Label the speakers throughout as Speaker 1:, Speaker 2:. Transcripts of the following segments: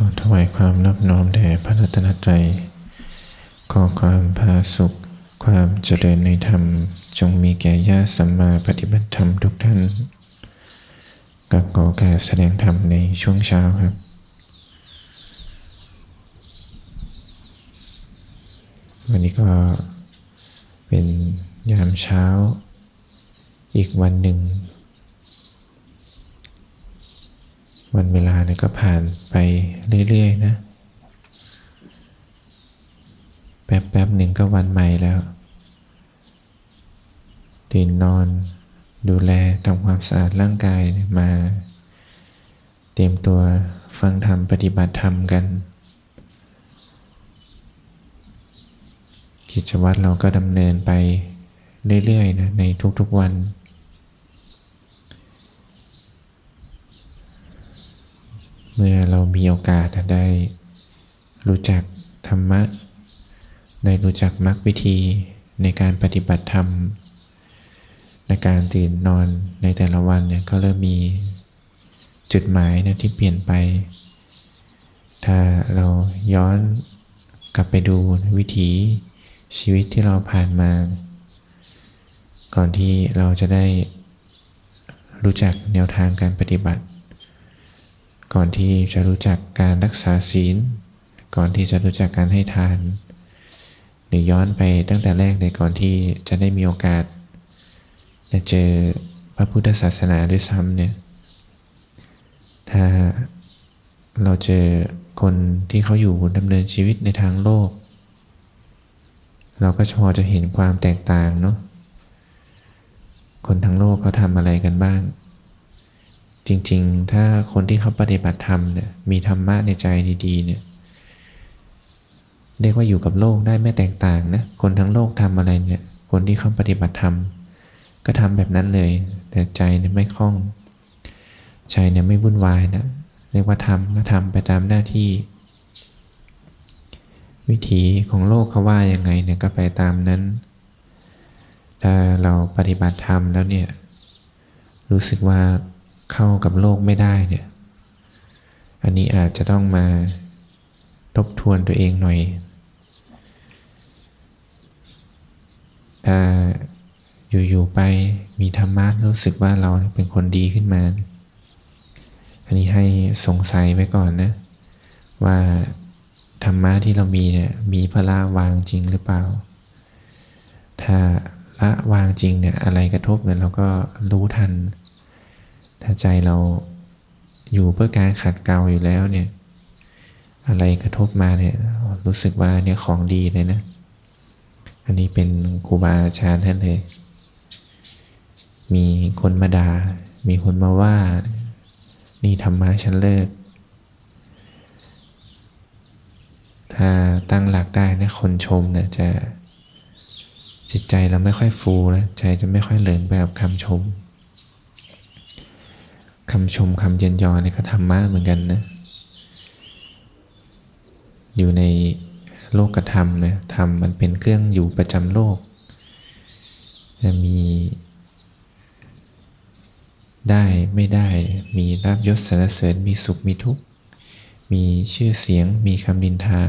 Speaker 1: ขอถวายความนอบน้อมแด่พระรัตนตรัย ขอความพาสุข ความเจริญในธรรม จงมีแก่ญาติสัมมาปฏิบัติธรรมทุกท่านกับขอการแสดงธรรมในช่วงเช้าครับวันนี้ก็เป็นยามเช้าอีกวันหนึ่ง วันเวลาเนี่ยก็ผ่านไปเรื่อยๆนะ แป๊บๆหนึ่งก็วันใหม่แล้ว ตื่นนอน ดูแลทำความสะอาดร่างกายมา เตรียมตัวฟังธรรมปฏิบัติธรรมกัน กิจวัตรเราก็ดำเนินไปเรื่อยๆนะในทุกๆวัน เมื่อเรามีโอกาสได้ รู้จักธรรมะ ได้รู้จักมรรควิธีในการปฏิบัติธรรม ในการตื่นนอนในแต่ละวันเนี่ยก็เริ่มมีจุดหมายนะที่เปลี่ยนไป ถ้าเราย้อนกลับไปดูวิถีชีวิตที่เราผ่านมา ก่อนที่เราจะได้รู้จักแนวทางการปฏิบัติ ก่อนที่จะรู้จักการรักษาศีล ก่อนที่จะรู้จักการให้ทาน หรือย้อนไปตั้งแต่แรกในก่อนที่จะได้มีโอกาสจะเจอพระพุทธศาสนาด้วยซ้ำเนี่ย ถ้าเราเจอคนที่เขาอยู่ดำเนินชีวิตในทางโลก เราก็พอจะเห็นความแตกต่างเนาะคนทั้งโลกเขาทำอะไรกันบ้าง จริงๆ ถ้าคนที่เขาปฏิบัติธรรมเนี่ยมีธรรมะในใจดีๆเนี่ยเรียกว่าอยู่กับโลกได้ไม่แตกต่างนะคนทั้งโลกทำอะไรเนี่ยคนที่เขาปฏิบัติธรรมก็ทำแบบนั้นเลย แต่ใจเนี่ยไม่คล่อง ใจเนี่ยไม่วุ่นวายนะเรียกว่าทำก็ทำไปตามหน้าที่ วิถีของโลกเขาว่ายังไงเนี่ยก็ไปตามนั้น ถ้าเราปฏิบัติธรรมแล้วเนี่ยรู้สึกว่า เข้ากับโลกไม่ได้เนี่ย อันนี้อาจจะต้องมาทบทวนตัวเองหน่อย ถ้าอยู่ๆไปมีธรรมะรู้สึกว่าเราเป็นคนดีขึ้นมา อันนี้ให้สงสัยไว้ก่อนนะ ว่าธรรมะที่เรามีเนี่ยมีพละวางจริงหรือเปล่า ถ้าละวางจริงเนี่ยอะไรกระทบเนี่ยเราก็รู้ทัน ถ้าใจเราอยู่เพื่อการขัดเกลาอยู่แล้วเนี่ย อะไรกระทบมาเนี่ยรู้สึกว่าเนี่ยของดีเลยนะ อันนี้เป็นครูบาอาจารย์ท่านเลย มีคนมาดา่ามีคนมาว่า นี่ธรรมะฉันเลิกถ้าตั้งหลักได้นะคนชมเนี่ยจะจิตใจเราไม่ค่อยฟูแล้วใจจะไม่ค่อยเหลิงไปกับคำชม คำชมคำเย็นยอเนี่ยก็ธรรมะเหมือนกันนะ อยู่ในโลกธรรมนะธรรมมันเป็นเครื่องอยู่ประจำโลกจะมีได้ไม่ได้มีลาบยศสรรเสริญมีสุขมีทุกข์ มีชื่อเสียงมีคำดินทา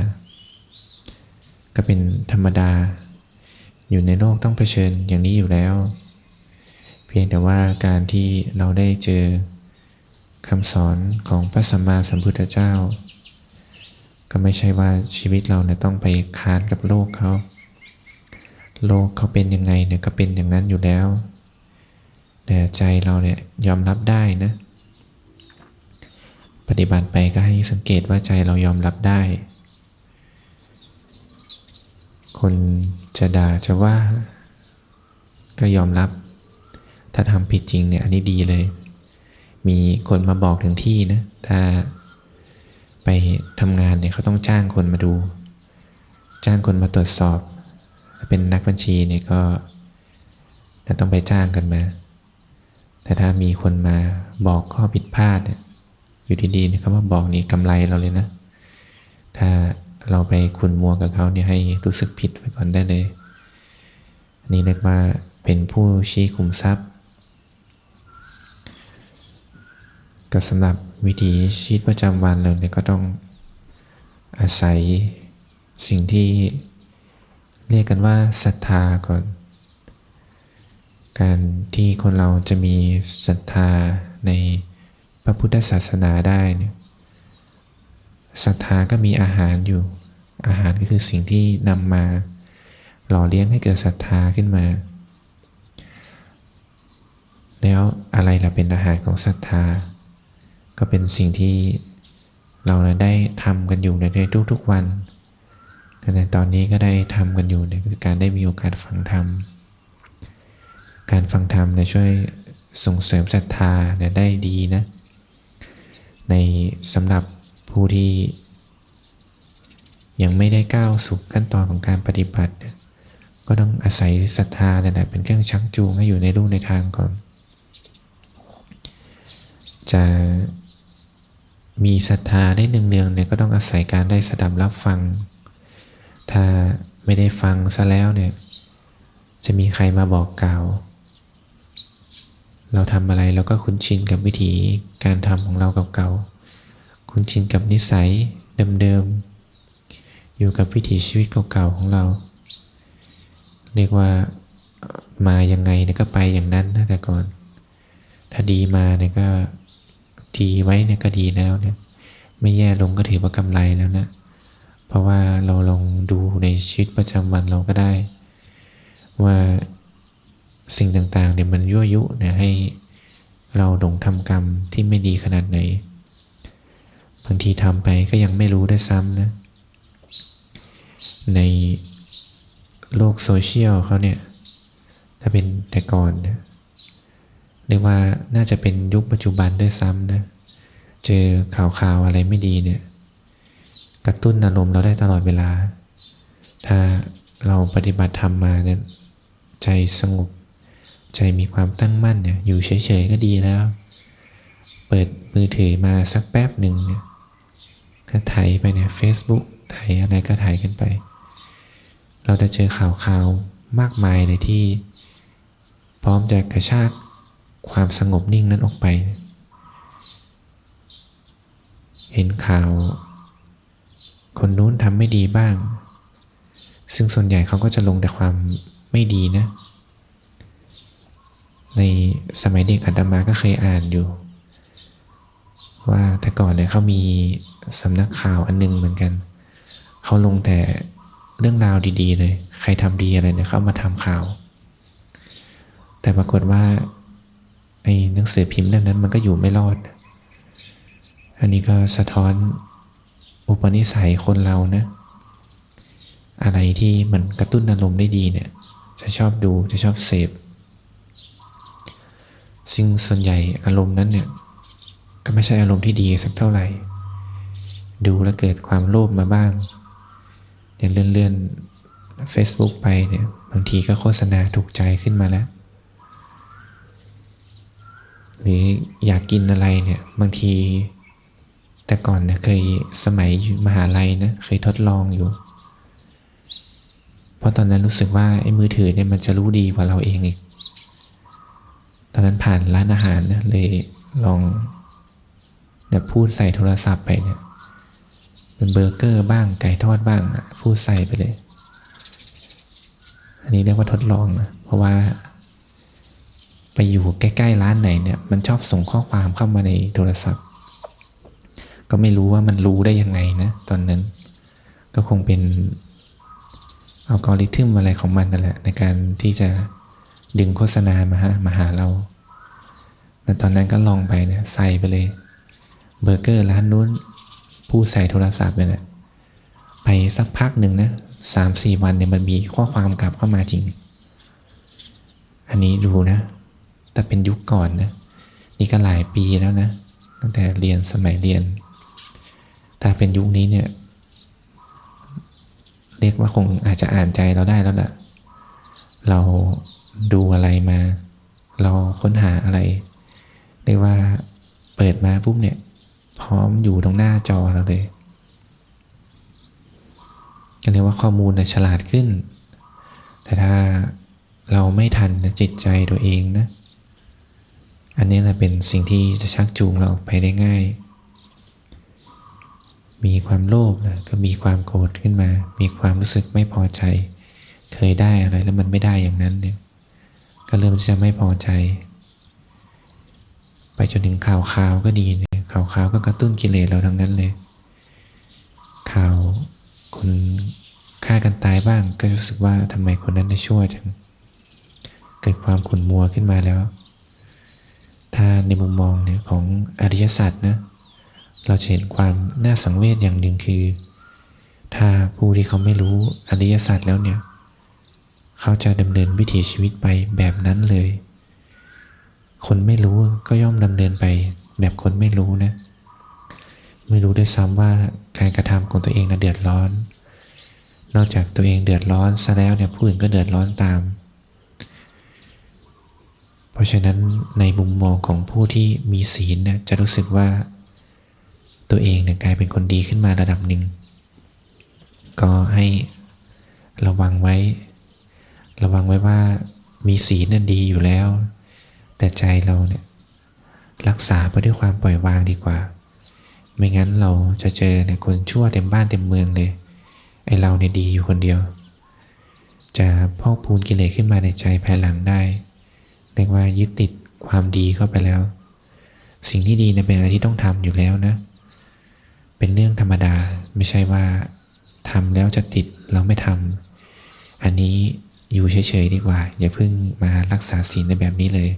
Speaker 1: ก็เป็นธรรมดา อยู่ในโลกต้องเผชิญอย่างนี้อยู่แล้ว เพียงแต่ว่าการที่เราได้เจอ คำสอนของพระสัมมาสัมพุทธเจ้า ก็ไม่ใช่ว่าชีวิตเราเนี่ยต้องไปค้านกับโลกเขา โลกเขาเป็นยังไงเนี่ยก็เป็นอย่างนั้นอยู่แล้ว แต่ใจเราเนี่ยยอมรับได้นะ ปฏิบัติไปก็ให้สังเกตว่าใจเรายอมรับได้ คนจะด่าจะว่าก็ยอมรับ ถ้าทำผิดจริงเนี่ยอันนี้ดีเลย มีคนมาบอกถึงที่นะ ถ้าไปทำงานเนี่ยเขาต้องจ้างคนมาดู จ้างคนมาตรวจสอบ เป็นนักบัญชีเนี่ยก็ต้องไปจ้างกันมา แต่ถ้ามีคนมาบอกข้อผิดพลาดเนี่ยอยู่ดีๆเนี่ยเขามาบอกนี่กำไรเราเลยนะ ถ้าเราไปขุนมัวกับเขาเนี่ยให้รู้สึกผิดไปก่อนได้เลย นี่เรียกว่าเป็นผู้ชี้ขุมทรัพย์ ก็สำหรับวิถีชีวิตประจำวันเราเนี่ยก็ต้องอาศัยสิ่งที่เรียกกันว่าศรัทธาก่อน การที่คนเราจะมีศรัทธาในพระพุทธศาสนาได้เนี่ยศรัทธาก็มีอาหารอยู่ อาหารก็คือสิ่งที่นำมาหล่อเลี้ยงให้เกิดศรัทธาขึ้นมา แล้วอะไรล่ะเป็นอาหารของศรัทธา ก็เป็นสิ่งที่เราได้ทำกันอยู่ในทุกๆวันในตอนนี้ก็ได้ทำกันอยู่ในการได้มีโอกาสฟังธรรม การฟังธรรมเนี่ยช่วยส่งเสริมศรัทธาเนี่ยได้ดีนะ ในสำหรับผู้ที่ยังไม่ได้ก้าวสู่ขั้นตอนของการปฏิบัติ ก็ต้องอาศัยศรัทธาเนี่ยเป็นเครื่องชักจูงให้อยู่ในรูปในทางก่อน จะ มีศรัทธาได้เนืองๆเนี่ยก็ต้องอาศัยการได้สดับรับฟัง ถ้าไม่ได้ฟังซะแล้วเนี่ยจะมีใครมาบอกกล่าว เราทำอะไรเราก็คุ้นชินกับวิธีการทำของเราเก่าๆคุ้นชินกับนิสัยเดิมๆอยู่กับวิถีชีวิตเก่าๆของเรา เรียกว่ามายังไงเนี่ยก็ไปอย่างนั้นนะแต่ก่อน ถ้าดีมาเนี่ยก็ ดีไว้เนี่ยก็ดีแล้วเนี่ยไม่แย่ลงก็ถือว่ากำไรแล้วนะ เพราะว่าเราลองดูในชีวิตประจำวันเราก็ได้ ว่าสิ่งต่างๆเนี่ยมันยั่วยุเนี่ยให้เราหลงทำกรรมที่ไม่ดีขนาดไหน บางทีทำไปก็ยังไม่รู้ได้ซ้ำนะ ในโลกโซเชียลเขาเนี่ย ถ้าเป็นแต่ก่อนเนี่ย เรียกว่าน่าจะเป็นยุคปัจจุบันด้วยซ้ำนะ เจอข่าวข่าวอะไรไม่ดีเนี่ย กระตุ้นอารมณ์เราได้ตลอดเวลา ถ้าเราปฏิบัติธรรมมาเนี่ยใจสงบ ใจมีความตั้งมั่นเนี่ยอยู่เฉยๆก็ดีแล้ว เปิดมือถือมาสักแป๊บหนึ่งเนี่ยถ้าถ่ายไปเนี่ย Facebook ถ่ายอะไรก็ถ่ายกันไป เราจะเจอข่าวข่าวมากมายเลยที่ พร้อมจะกระชาก ความสงบนิ่งนั้นออกไป เห็นข่าว คนนู้นทำไม่ดีบ้าง ซึ่งส่วนใหญ่เขาก็จะลงแต่ความไม่ดีนะ ในสมัยเด็กอาตมาก็เคยอ่านอยู่ ว่าแต่ก่อนเนี่ยเขามีสำนักข่าวอันนึงเหมือนกัน เขาลงแต่เรื่องราวดี ๆ เลย ใครทำดีอะไรเนี่ยเขามาทำข่าว แต่ปรากฏว่า อ้หนังสือพิมพ์เล่มนั้นมันก็อยู่ไม่รอด อันนี้ก็สะท้อนอุปนิสัยคนเรานะอะไรที่มันกระตุ้นอารมณ์ได้ดีเนี่ย จะชอบดูจะชอบเสพซึ่งส่วนใหญ่อารมณ์นั้นเนี่ย ก็ไม่ใช่อารมณ์ที่ดีสักเท่าไหร่ ดูแล้วเกิดความโลภมาบ้างอย่างเลื่อนเลื่อน Facebook ไปเนี่ยบางทีก็โฆษณาถูกใจขึ้นมาแล้ว หรืออยากกินอะไรเนี่ยบางที แต่ก่อนเนี่ยเคยสมัยมหาลัยนะเคยทดลองอยู่ เพราะตอนนั้นรู้สึกว่าไอ้มือถือเนี่ยมันจะรู้ดีกว่าเราเองอีกตอนนั้นผ่านร้านอาหารนะเลยลองเนี่ยพูดใส่โทรศัพท์ไปเนี่ยเป็นเบอร์เกอร์บ้างไก่ทอดบ้างพูดใส่ไปเลย อันนี้เรียกว่าทดลองนะเพราะว่า ไปอยู่ใกล้ๆร้านไหนเนี่ยมันชอบส่งข้อความเข้ามาในโทรศัพท์ ก็ไม่รู้ว่ามันรู้ได้ยังไงนะตอนนั้น ก็คงเป็นอัลกอริทึมอะไรของมันนั่นแหละ ในการที่จะดึงโฆษณามาหามาหาเราแต่ตอนนั้นก็ลองไปเนี่ยใส่ไปเลย เบอร์เกอร์ร้านนู้น ผู้ใส่โทรศัพท์ไปแหละไปสักพักหนึ่งนะสามสี่วันเนี่ยมันมีข้อความกลับเข้ามาจริง อันนี้ดูนะ แต่เป็นยุคก่อนนะนี่ก็หลายปีแล้วนะตั้งแต่เรียนสมัยเรียน ถ้าเป็นยุคนี้เนี่ย เรียกว่าคงอาจจะอ่านใจเราได้แล้วล่ะ เราดูอะไรมา เราค้นหาอะไรเรียกว่าเปิดมาปุ๊บเนี่ย พร้อมอยู่ตรงหน้าจอเราเลยก็เรียกว่าข้อมูลนะฉลาดขึ้น แต่ถ้าเราไม่ทันจิตใจตัวเองนะ อันนี้แหละเป็นสิ่งที่จะชักจูงเราไปได้ง่าย มีความโลภนะก็มีความโกรธขึ้นมา มีความรู้สึกไม่พอใจ เคยได้อะไรแล้วมันไม่ได้อย่างนั้นเนี่ย ก็เริ่มจะไม่พอใจ ไปจนถึงข่าวข่าวก็ดีเนี่ยข่าวข่าวก็กระตุ้นกิเลสเราทั้งนั้นเลย ข่าวคนฆ่ากันตายบ้างก็รู้สึกว่าทำไมคนนั้นได้ชั่วจัง เกิดความขุ่นมัวขึ้นมาแล้ว ถ้าในมุมมองเนี่ยของอริยสัจนะเราเห็นความน่าสังเวชอย่างหนึ่งคือ ถ้าผู้ที่เขาไม่รู้อริยสัจแล้วเนี่ยเขาจะดำเนินวิถีชีวิตไปแบบนั้นเลย คนไม่รู้ก็ย่อมดำเนินไปแบบคนไม่รู้นะ ไม่รู้ด้วยซ้ำว่าการกระทำของตัวเองนะเดือดร้อน นอกจากตัวเองเดือดร้อนซะแล้วเนี่ยผู้อื่นก็เดือดร้อนตาม เพราะฉะนั้นในมุมมองของผู้ที่มีศีลเนี่ยจะรู้สึกว่าตัวเองเนี่ยกลายเป็นคนดีขึ้นมาระดับหนึ่ง ก็ให้ระวังไว้ ระวังไว้ว่ามีศีลนั่นดีอยู่แล้ว แต่ใจเราเนี่ยรักษาไปด้วยความปล่อยวางดีกว่า ไม่งั้นเราจะเจอเนี่ยคนชั่วเต็มบ้านเต็มเมืองเลย ไอเราเนี่ยดีอยู่คนเดียว จะพอกพูนกิเลสขึ้นมาในใจภายหลังได้ เรียกว่ายึดติดความดีเข้าไปแล้ว สิ่งที่ดีเนี่ยเป็นอะไรที่ต้องทำอยู่แล้วนะ เป็นเรื่องธรรมดาไม่ใช่ว่าทำแล้วจะติดเราไม่ทำอันนี้อยู่เฉยๆดีกว่า อย่าเพิ่งมารักษาศีลในแบบนี้เลย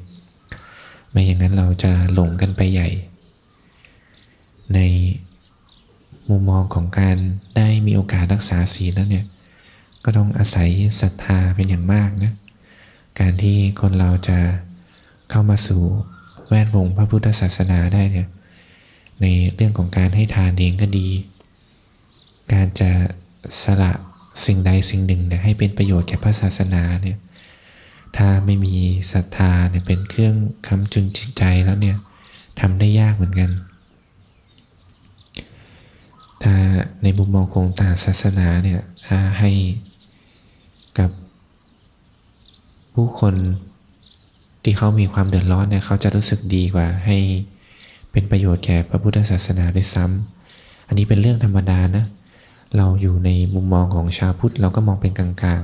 Speaker 1: ไม่อย่างนั้นเราจะหลงกันไปใหญ่ ในมุมมองของการได้มีโอกาสรักษาศีลแล้วเนี่ย ก็ต้องอาศัยศรัทธาเป็นอย่างมากนะ การที่คนเราจะเข้ามาสู่แวดวงพระพุทธศาสนาได้เนี่ยในเรื่องของการให้ทานเองก็ดี การจะสละสิ่งใดสิ่งหนึ่งเนี่ยให้เป็นประโยชน์แก่พระศาสนาเนี่ยถ้าไม่มีศรัทธาเนี่ยเป็นเครื่องคำจุนจิตใจแล้วเนี่ยทำได้ยากเหมือนกัน ถ้าในมุมมองของต่างศาสนาเนี่ยถ้าให้กับ ผู้คนที่เขามีความเดือดร้อนเนี่ยเขาจะรู้สึกดีกว่า ให้เป็นประโยชน์แก่พระพุทธศาสนาด้วยซ้ำอันนี้เป็นเรื่องธรรมดานะ เราอยู่ในมุมมองของชาวพุทธเราก็มองเป็นกลาง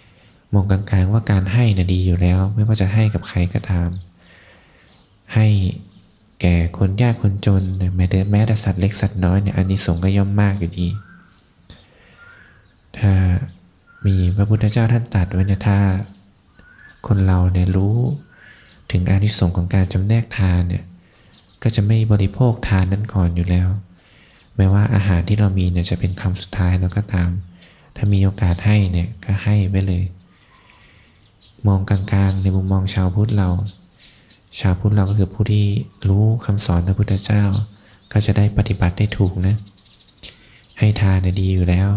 Speaker 1: ๆ มองกลางๆว่าการให้นะ่ะดีอยู่แล้ว ไม่ว่าจะให้กับใครก็ตาม ให้แก่คนยากคนจนแม้แต่แม้แต่สัตว์เล็กสัตว์น้อยเนี่ยอันนี้สงก็ย่อมมากอยู่ดี ถ้ามีพระพุทธเจ้าท่านตัดไว้เนี่ยถ้า คนเราเนี่ยรู้ถึงอานิสงส์ของการจำแนกทานเนี่ยก็จะไม่บริโภคทานนั้นก่อนอยู่แล้ว แม้ว่าอาหารที่เรามีเนี่ยจะเป็นคำสุดท้ายแล้วก็ตาม ถ้ามีโอกาสให้เนี่ยก็ให้ไว้เลย มองกลางๆในมุมมองชาวพุทธเรา ชาวพุทธเราก็คือผู้ที่รู้คำสอนพระพุทธเจ้า ก็จะได้ปฏิบัติได้ถูกนะ ให้ทานเนี่ยดีอยู่แล้ว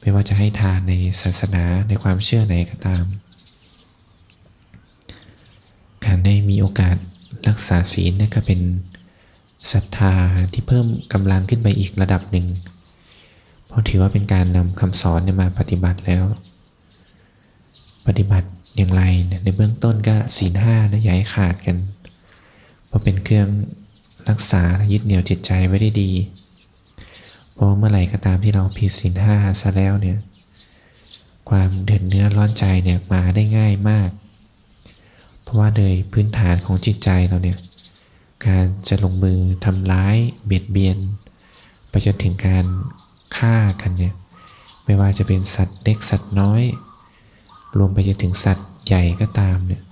Speaker 1: ไม่ว่าจะให้ทานในศาสนาในความเชื่อไหนก็ตาม การ ได้มีโอกาสรักษาศีลนี่ก็เป็นศรัทธาที่เพิ่มกำลังขึ้นไปอีกระดับหนึ่ง เพราะถือว่าเป็นการนำคำสอนมาปฏิบัติแล้ว ปฏิบัติอย่างไรในเบื้องต้นก็ศีลห้านะอย่าให้ขาดกัน เพราะเป็นเครื่องรักษายึดเหนี่ยวจิตใจไว้ได้ดี เพราะเมื่อไหร่ก็ตามที่เราผิดศีลห้าซะแล้วเนี่ย ความเดือดเนื้อร้อนใจเนี่ยมาได้ง่ายมาก เพราะว่าโดยพื้นฐานของจิตใจเราเนี่ยการจะลงมือทำร้ายเบียดเบียน ไปจนถึงการฆ่ากันเนี่ยไม่ว่าจะเป็นสัตว์เล็กสัตว์น้อย รวมไปจนถึงสัตว์ใหญ่ก็ตามเนี่ย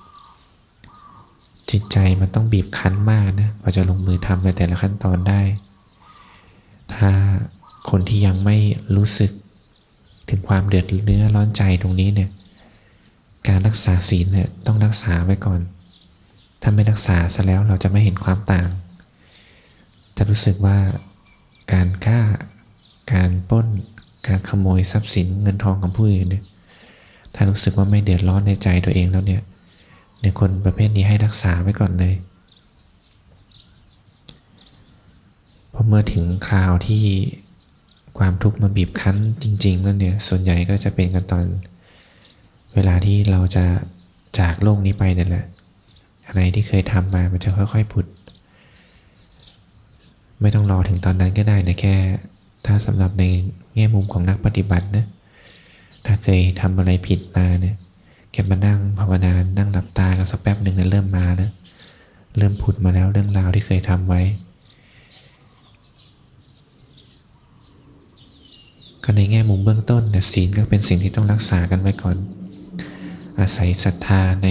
Speaker 1: จิตใจมันต้องบีบคั้นมากนะกว่าจะลงมือทำในแต่ละขั้นตอนได้ ถ้าคนที่ยังไม่รู้สึกถึงความเดือดเนื้อร้อนใจตรงนี้เนี่ย การรักษาศีลเนี่ยต้องรักษาไว้ก่อน ถ้าไม่รักษาซะแล้วเราจะไม่เห็นความต่าง จะรู้สึกว่าการฆ่า การป้น การขโมยทรัพย์สินเงินทองของผู้อื่นเนี่ยถ้ารู้สึกว่าไม่เดือดร้อนในใจตัวเองแล้วเนี่ยในคนประเภทนี้ให้รักษาไว้ก่อนเลยพอเมื่อถึงคราวที่ความทุกข์มาบีบคั้นจริง ๆ แล้วเนี่ยส่วนใหญ่ก็จะเป็นกันตอน เวลาที่เราจะจากโลกนี้ไปนั่นแหละ อะไรที่เคยทำมา มันจะค่อยๆผุด ไม่ต้องรอถึงตอนนั้นก็ได้นะแค่ ถ้าสำหรับในแง่มุมของนักปฏิบัตินะ ถ้าเคยทำอะไรผิดมาเนี่ยแกมานั่งภาวนา นั่งหลับตากันสักแป๊บหนึ่งนี่ยเริ่มมาแล้ว เริ่มผุดมาแล้วเรื่องราวที่เคยทำไว้ ก็ในแง่มุมเบื้องต้นเนี่ยศีลก็เป็นสิ่งที่ต้องรักษากันไว้ก่อน อาศัยศรัทธาใน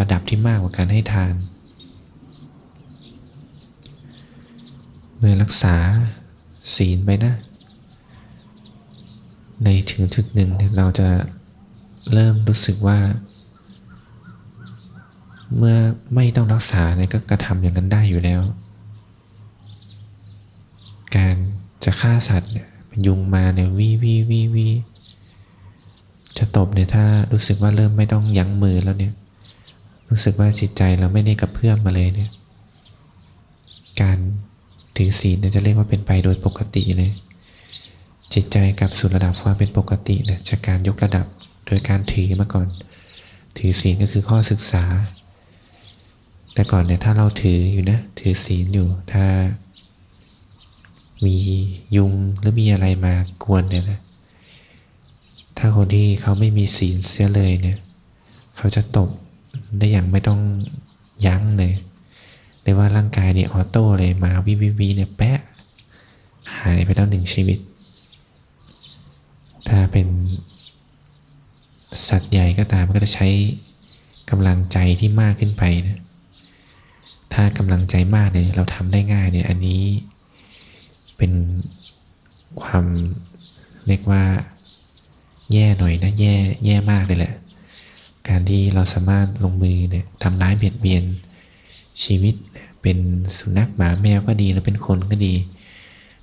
Speaker 1: ระดับที่มากกว่าการให้ทาน เมื่อรักษาศีลไปนะ ในถึงจุดหนึ่งเราจะเริ่มรู้สึกว่า เมื่อไม่ต้องรักษาเนี่ยก็กระทำอย่างนั้นได้อยู่แล้ว การจะฆ่าสัตว์เนี่ยยุงมาเนี่ยวีวีวีวี จะตบเนี่ยถ้ารู้สึกว่าเริ่มไม่ต้องยั้งมือแล้วเนี่ย รู้สึกว่าจิตใจเราไม่ได้กระเพื่อมมาเลยเนี่ย การถือศีลเนี่ยจะเรียกว่าเป็นไปโดยปกติเลย จิตใจกับสู่ระดับความเป็นปกติเนี่ยจากการยกระดับโดยการถือมาก่อน ถือศีลก็คือข้อศึกษา แต่ก่อนเนี่ยถ้าเราถืออยู่นะ ถือศีลอยู่ถ้ามียุงหรือมีอะไรมากวนเนี่ยนะ ถ้าคนที่เขาไม่มีศีลเสียเลยเนี่ย เขาจะตบได้อย่างไม่ต้องยั้งเลยเรียกว่าร่างกายเนี่ยออโต้เลยมาวิวิวีเนี่ยแปะหายไปแล้วหนึ่งชีวิต ถ้าเป็นสัตว์ใหญ่ก็ตามก็จะใช้กำลังใจที่มากขึ้นไปนะถ้ากำลังใจมากเนี่ยเราทำได้ง่ายเนี่ยอันนี้เป็นความเรียกว่า แย่หน่อยนะแย่แย่มากเลยแหละ การที่เราสามารถลงมือเนี่ยทำร้ายเบียดเบียนชีวิตเป็นสุนัขหมาแมวก็ดีหรือเป็นคนก็ดี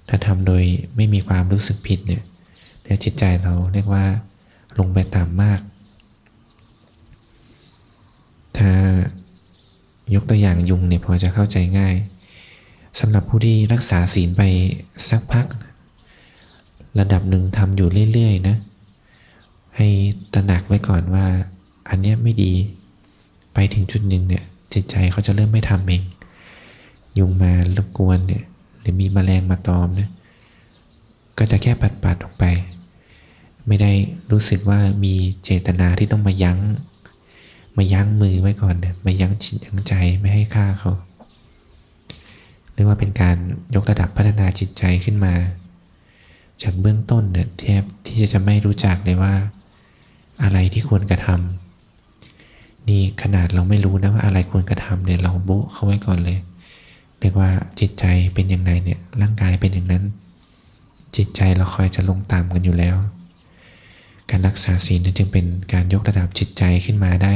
Speaker 1: ถ้าทำโดยไม่มีความรู้สึกผิดเนี่ยแล้วจิตใจเราเรียกว่าลงไปต่ำมาก ถ้ายกตัวอย่างยุงเนี่ยพอจะเข้าใจง่ายสำหรับผู้ที่รักษาศีลไปสักพัก ระดับหนึ่งทำอยู่เรื่อยๆนะ ให้ตระหนักไว้ก่อนว่า อันนี้ไม่ดี ไปถึงจุดหนึ่งเนี่ยจิตใจเขาจะเริ่มไม่ทำเอง ยุงมารบกวนเนี่ยหรือมีมแมลงมาตอมเนี่ยก็จะแค่ปัดปัดออกไป ไม่ได้รู้สึกว่ามีเจตนาที่ต้องมายัง้ง มายั้งมือไว้ก่อนเนี่ยมายั้งจิตยั้งใจไม่ให้ฆ่าเขาเรียกว่าเป็นการยกระดับพัฒนาจิตใจขึ้นมา จากเบื้องต้นเนี่ยแทบที่จะไม่รู้จักเลยว่า อะไรที่ควรกระทำนี่ขนาดเราไม่รู้นะว่าอะไรควรกระทำเนี่ยเราโบะเข้าไว้ก่อนเลย เรียกว่าจิตใจเป็นอย่างไรเนี่ยร่างกายเป็นอย่างนั้น จิตใจเราคอยจะลงต่ำกันอยู่แล้ว การรักษาศีลจึงเป็นการยกระดับจิตใจขึ้นมาได้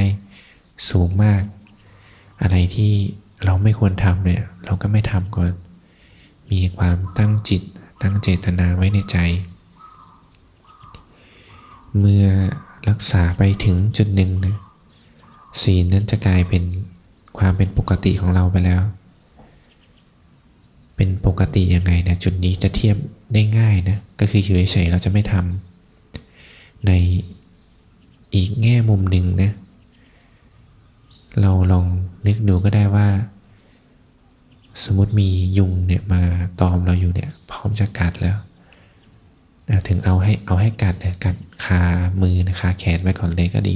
Speaker 1: สูงมาก อะไรที่เราไม่ควรทำเนี่ยเราก็ไม่ทำก่อน มีความตั้งจิตตั้งเจตนาไว้ในใจ เมื่อ รักษาไปถึงจุดหนึ่งนะศีลนั้นจะกลายเป็นความเป็นปกติของเราไปแล้ว เป็นปกติยังไงนะจุดนี้จะเทียบได้ง่ายนะก็คืออยู่เฉยๆเราจะไม่ทำในอีกแง่มุมหนึ่งนะเราลองนึกดูก็ได้ว่า สมมติมียุงเนี่ยมาตอมเราอยู่เนี่ย พร้อมจะกัดแล้ว นะถึงเอาให้เอาให้กัดเนี่ยกัดคามือนะคาแขนไว้ก่อนเลยก็ดี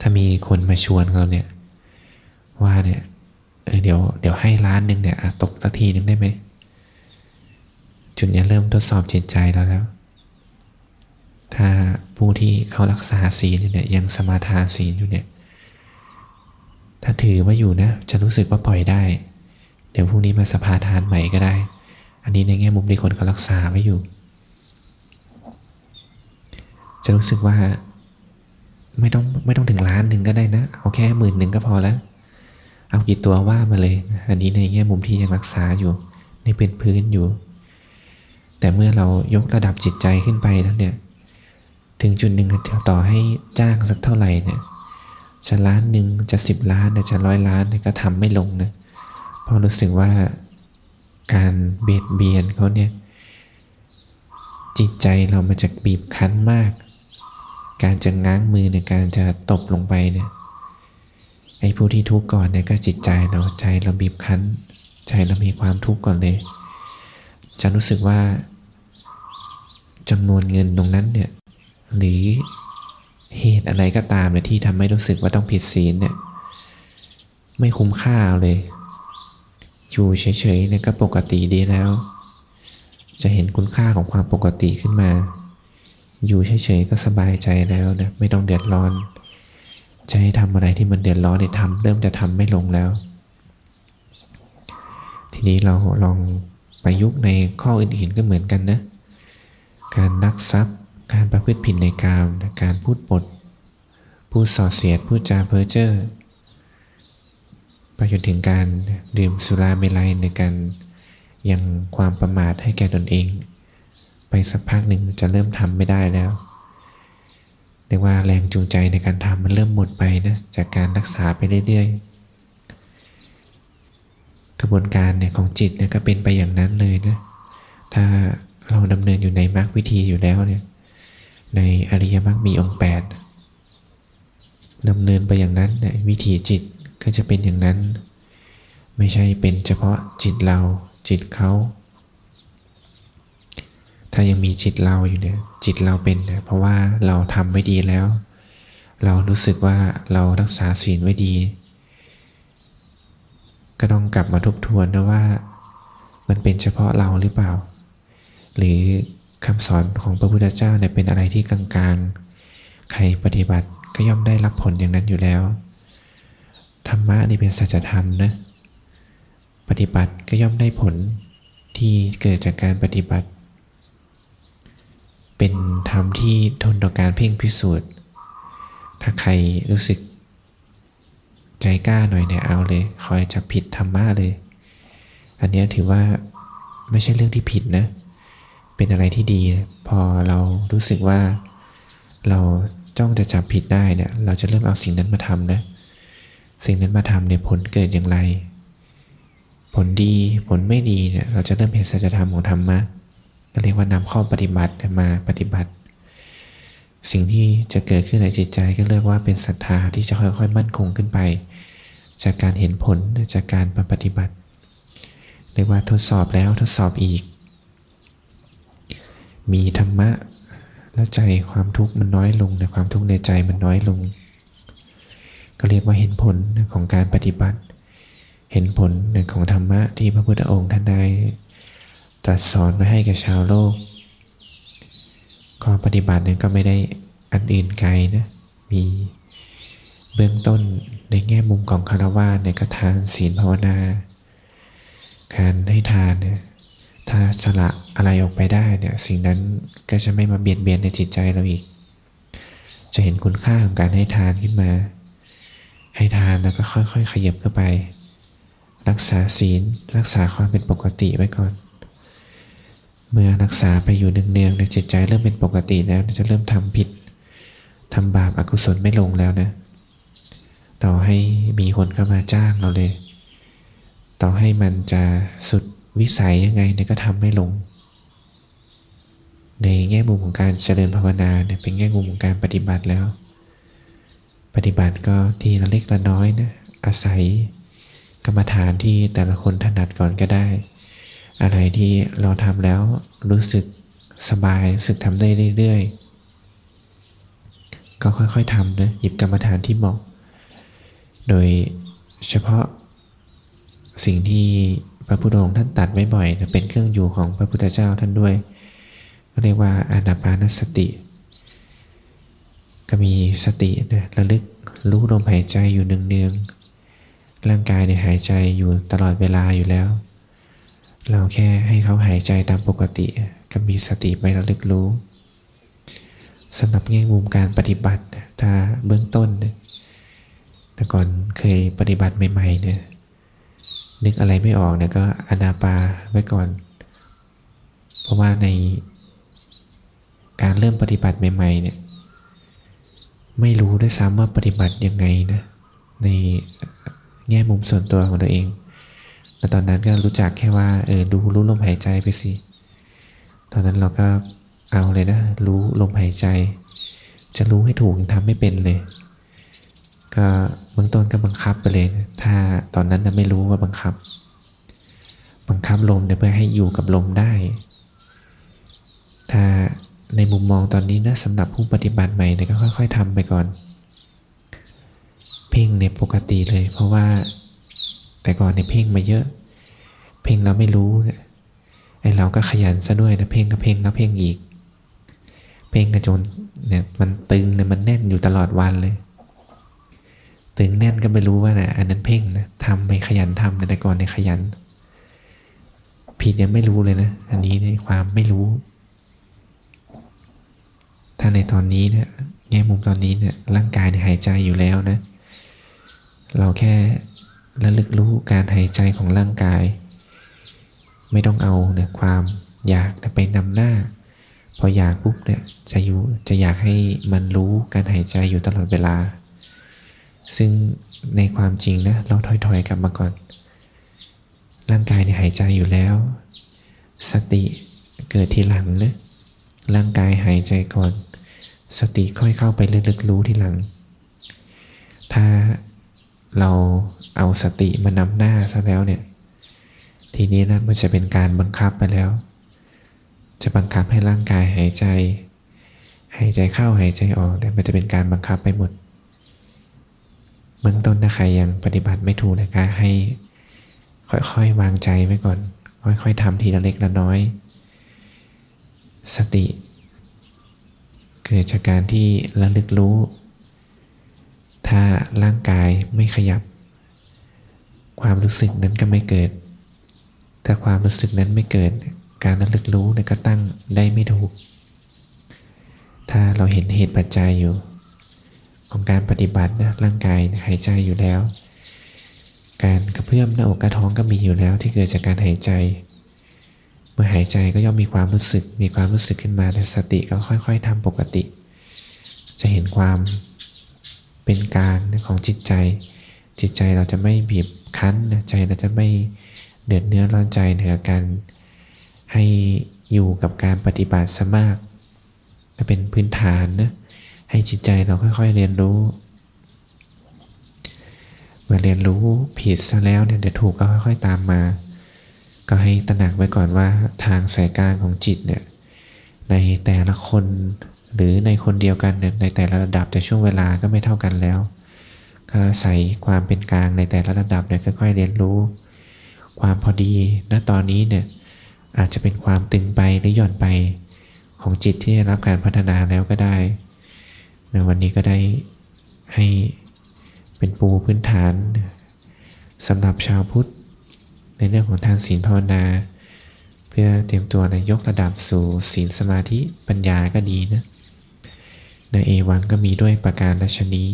Speaker 1: ถ้ามีคนมาชวนเราเนี่ย ว่าเนี่ยเดี๋ยวเดี๋ยวให้ล้านหนึ่งเนี่ยตกสักทีหนึ่งได้ไหมจุดนี้เริ่มทดสอบจิตใจเราแล้ว ถ้าผู้ที่เขารักษาศีลเนี่ยยังสมาทานศีลอยู่เนี่ย ถ้าถือว่าอยู่นะ จะรู้สึกว่าปล่อยได้ เดี๋ยวพรุ่งนี้มาสภาทานใหม่ก็ได้ อันนี้ในแง่มุมที่คนเขารักษาไว้อยู่ จะรู้สึกว่า ไม่ต้องไม่ต้องถึงล้านหนึ่งก็ได้นะ เอาแค่หมื่นหนึ่งก็พอแล้ว เอากี่ตัวว่ามาเลย อันนี้ในแง่มุมที่ยังรักษาอยู่ ในเป็นพื้นอยู่ แต่เมื่อเรายกระดับจิตใจขึ้นไปแล้วเนี่ย ถึงจุดหนึ่งต่อให้จ้างสักเท่าไหร่เนี่ยจะล้านหนึ่งจะสิบล้านจะร้อยล้านก็ทำไม่ลงนะเพราะรู้สึกว่าการเบียดเบียนเขาเนี่ยจิตใจเรามันจะบีบคั้นมาก การจะง้างมือในการจะตบลงไปเนี่ยไอ้ผู้ที่ทุกข์ก่อนเนี่ยก็จิตใจเราใจเราบีบคั้น ใจเรามีความทุกข์ก่อนเลย จะรู้สึกว่าจำนวนเงินตรงนั้นเนี่ยหรือเหตุอะไรก็ตามเนี่ยที่ทำให้รู้สึกว่าต้องผิดศีลเนี่ยไม่คุ้มค่าเลย อยู่เฉยๆเนี่ยก็ปกติดีแล้ว จะเห็นคุณค่าของความปกติขึ้นมา อยู่เฉยๆก็สบายใจแล้วนะไม่ต้องเดือดร้อน จะให้ทำอะไรที่มันเดือดร้อนเนี่ยทำเริ่มจะทำไม่ลงแล้ว ทีนี้เราลองประยุกต์ในข้ออื่นๆก็เหมือนกันนะ การนักทรัพย์ การประพฤติผิดในกามการพูดปด พูดส่อเสียด พูดจาเพ้อเจ้อไปจนถึงการดื่มสุราเมลัยในการยังความประมาทให้แก่ตนเอง ไปสักพักหนึ่งจะเริ่มทำไม่ได้แล้วเรียกว่าแรงจูงใจในการทำมันเริ่มหมดไปนะจากการรักษาไปเรื่อยๆ กระบวนการเนี่ยของจิตเนี่ยก็เป็นไปอย่างนั้นเลยนะถ้าเราดำเนินอยู่ในมรรควิธีอยู่แล้วเนี่ยในอริยมรรคมีองค์8ดำเนินไปอย่างนั้นเนี่ยวิธีจิตก็จะเป็นอย่างนั้น ไม่ใช่เป็นเฉพาะจิตเราจิตเขา ถ้ายังมีจิตเราอยู่เนี่ย จิตเราเป็นเนี่ยเพราะว่าเราทำไว้ดีแล้ว เรารู้สึกว่าเรารักษาศีลไว้ดี ก็ต้องกลับมาทบทวนนะว่า มันเป็นเฉพาะเราหรือเปล่า หรือคำสอนของพระพุทธเจ้าเนี่ยเป็นอะไรที่กลางๆ ใครปฏิบัติก็ย่อมได้รับผลอย่างนั้นอยู่แล้ว ธรรมะนี่เป็นสัจธรรมนะ ปฏิบัติก็ย่อมได้ผลที่เกิดจากการปฏิบัติ เป็นธรรมที่ทนต่อการเพ่งพิสูจน์ ถ้าใครรู้สึกใจกล้าหน่อยเนี่ยเอาเลย คอยจับผิดธรรมะเลย อันนี้ถือว่าไม่ใช่เรื่องที่ผิดนะ เป็นอะไรที่ดี พอเรารู้สึกว่าเราจ้องจะจับผิดได้เนี่ยเราจะเริ่มเอาสิ่งนั้นมาทำนะสิ่งนั้นมาทำเนี่ยผลเกิดอย่างไร ผลดีผลไม่ดีเนี่ยเราจะเริ่มเห็นสัจธรรมของธรรมะ เรียกว่านำข้อปฏิบัติมาปฏิบัติ สิ่งที่จะเกิดขึ้นในจิตใจก็เรียกว่าเป็นศรัทธาที่จะค่อยๆมั่นคงขึ้นไป จากการเห็นผลจากการปฏิบัติ เรียกว่าทดสอบแล้วทดสอบอีก มีธรรมะแล้วใจความทุกข์มันน้อยลงแต่ความทุกข์ในใจมันน้อยลง ก็เรียกว่าเห็นผลของการปฏิบัติ เห็นผลของธรรมะที่พระพุทธองค์ท่านได้ ตรัสสอนไว้ให้แก่ชาวโลก ข้อปฏิบัติเนี่ยก็ไม่ได้อันอื่นไกลนะ มีเบื้องต้นในแง่มุมของคารวะเนี่ยก็ทานศีลภาวนา การให้ทานเนี่ยถ้าสละอะไรออกไปได้เนี่ยสิ่งนั้นก็จะไม่มาเบียดเบียนในจิตใจเราอีก จะเห็นคุณค่าของการให้ทานขึ้นมา ให้ทานแล้วก็ค่อยๆ ขยับเข้าไป รักษาศีล รักษาความเป็นปกติไว้ก่อน เมื่อรักษาไปอยู่เนืองๆในจิตใจเริ่มเป็นปกติแล้วจะเริ่มทำผิดทำบาปอากุศลไม่ลงแล้วนะ ต่อให้มีคนเข้ามาจ้างเราเลย ต่อให้มันจะสุดวิสัยยังไงเนี่ยก็ทำไม่ลง ในแง่มุมของการเจริญภาวนาเนี่ยเป็นแง่มุมของการปฏิบัติแล้ว ปฏิบัติก็ทีละเล็กละน้อยนะอาศัยกรรมฐานที่แต่ละคนถนัดก่อนก็ได้ อะไรที่เราทำแล้วรู้สึกสบายรู้สึกทำได้เรื่อยๆ ก็ค่อยๆทำนะหยิบกรรมฐานที่เหมาะ โดยเฉพาะสิ่งที่พระพุทธองค์ท่านตัดไว้บ่อยนะเป็นเครื่องอยู่ของพระพุทธเจ้าท่านด้วยก็เรียกว่าอานาปานสติ ก็มีสตินะระลึกรู้ลมหายใจอยู่เนืองๆร่างกายเนี่ยหายใจอยู่ตลอดเวลาอยู่แล้ว เราแค่ให้เขาหายใจตามปกติก็มีสติไประลึกรู้สำหรับแง่มุมการปฏิบัติถ้าเบื้องต้น แต่ก่อนเคยปฏิบัติใหม่ๆเนี่ยนึกอะไรไม่ออกเนี่ยก็อนาปาไว้ก่อน เพราะว่าในการเริ่มปฏิบัติใหม่ๆเนี่ยไม่รู้ด้วยซ้ำว่าปฏิบัติยังไงนะในแง่มุมส่วนตัวของตัวเอง แต่ตอนนั้นก็รู้จักแค่ว่าเออดูรู้ลมหายใจไปสิตอนนั้นเราก็เอาเลยนะ รู้ลมหายใจ จะรู้ให้ถูกยังทำไม่เป็นเลย ก็เบื้องต้นก็บังคับไปเลย ถ้าตอนนั้นไม่รู้ว่าบังคับ บังคับลมเนี่ยเพื่อให้อยู่กับลมได้ ถ้าในมุมมองตอนนี้นะสำหรับผู้ปฏิบัติใหม่เนี่ยก็ค่อย ๆทำไปก่อน เพ่งเนี่ยปกติเลย เพราะว่า แต่ก่อนเนี่ยเพ่งมาเยอะ เพ่งเราไม่รู้เนี่ยไอเราก็ขยันซะด้วยนะเพ่งก็เพ่งแล้วเพ่งอีก เพ่งกระจนเนี่ยมันตึงเนี่ยมันแน่นอยู่ตลอดวันเลย ตึงแน่นก็ไม่รู้ว่านะอันนั้นเพ่งนะทำไปขยันทำแต่ก่อนเนี่ยขยัน ผิดยังไม่รู้เลยนะ อันนี้ในความไม่รู้ ถ้าในตอนนี้เนี่ยแง่มุมตอนนี้เนี่ยร่างกายเนี่ยหายใจอยู่แล้วนะ เราแค่ ระลึกรู้การหายใจของร่างกาย ไม่ต้องเอาเนี่ยความอยากไปนำหน้า พออยากปุ๊บเนี่ยจะอยู่จะอยากให้มันรู้การหายใจอยู่ตลอดเวลา ซึ่งในความจริงนะเราถอยๆกลับมาก่อน ร่างกายเนี่ยหายใจอยู่แล้ว สติเกิดทีหลังนะร่างกายหายใจก่อน สติค่อยเข้าไปลึกๆรู้ทีหลัง ถ้า เราเอาสติมานำหน้าซะแล้วเนี่ย ทีนี้นะมันจะเป็นการบังคับไปแล้ว จะบังคับให้ร่างกายหายใจ หายใจเข้าหายใจออกเนี่ยมันจะเป็นการบังคับไปหมดเบื้องต้นถ้าใครยังปฏิบัติไม่ถูกนะคะให้ค่อยๆวางใจไว้ก่อน ค่อยๆทำทีละเล็กละน้อย สติ เกิดจากการที่ระลึกรู้ ถ้าร่างกายไม่ขยับ ความรู้สึกนั้นก็ไม่เกิด ถ้าความรู้สึกนั้นไม่เกิด การระลึกรู้นก็ตั้งได้ไม่ถูก ถ้าเราเห็นเหตุปัจจัยอยู่ ของการปฏิบัตินะร่างกายหายใจอยู่แล้ว การกระเพื่อมหน้าอกกระท้องก็มีอยู่แล้วที่เกิดจากการหายใจ เมื่อหายใจก็ย่อมมีความรู้สึก มีความรู้สึกขึ้นมาแต่สติก็ค่อย ๆทำปกติ จะเห็นความ เป็นกลางของจิตใจ จิตใจเราจะไม่บีบคั้นใจเราจะไม่เดือดเนื้อร้อนใจในการให้อยู่กับการปฏิบัติสมากจะเป็นพื้นฐานนะให้จิตใจเราค่อยๆเรียนรู้ เมื่อเรียนรู้ผิดซะแล้วเนี่ยเดี๋ยวถูกก็ค่อยๆตามมา ก็ให้ตระหนักไว้ก่อนว่าทางสายกลางของจิตเนี่ยในแต่ละคน หรือในคนเดียวกันในแต่ละระดับแต่ช่วงเวลาก็ไม่เท่ากันแล้ว ก็ใส่ความเป็นกลางในแต่ละระดับเนี่ยค่อยๆเรียนรู้ ความพอดีณตอนนี้เนี่ยอาจจะเป็นความตึงไปหรือหย่อนไปของจิตที่ได้รับการพัฒนาแล้วก็ได้ในวันนี้ก็ได้ให้เป็นปูพื้นฐานสำหรับชาวพุทธ ในเรื่องของทานศีลภาวนา เพื่อเตรียมตัวในยกระดับสู่ศีลสมาธิปัญญาก็ดีนะ ในเอวังก็มีด้วยประการและชนี้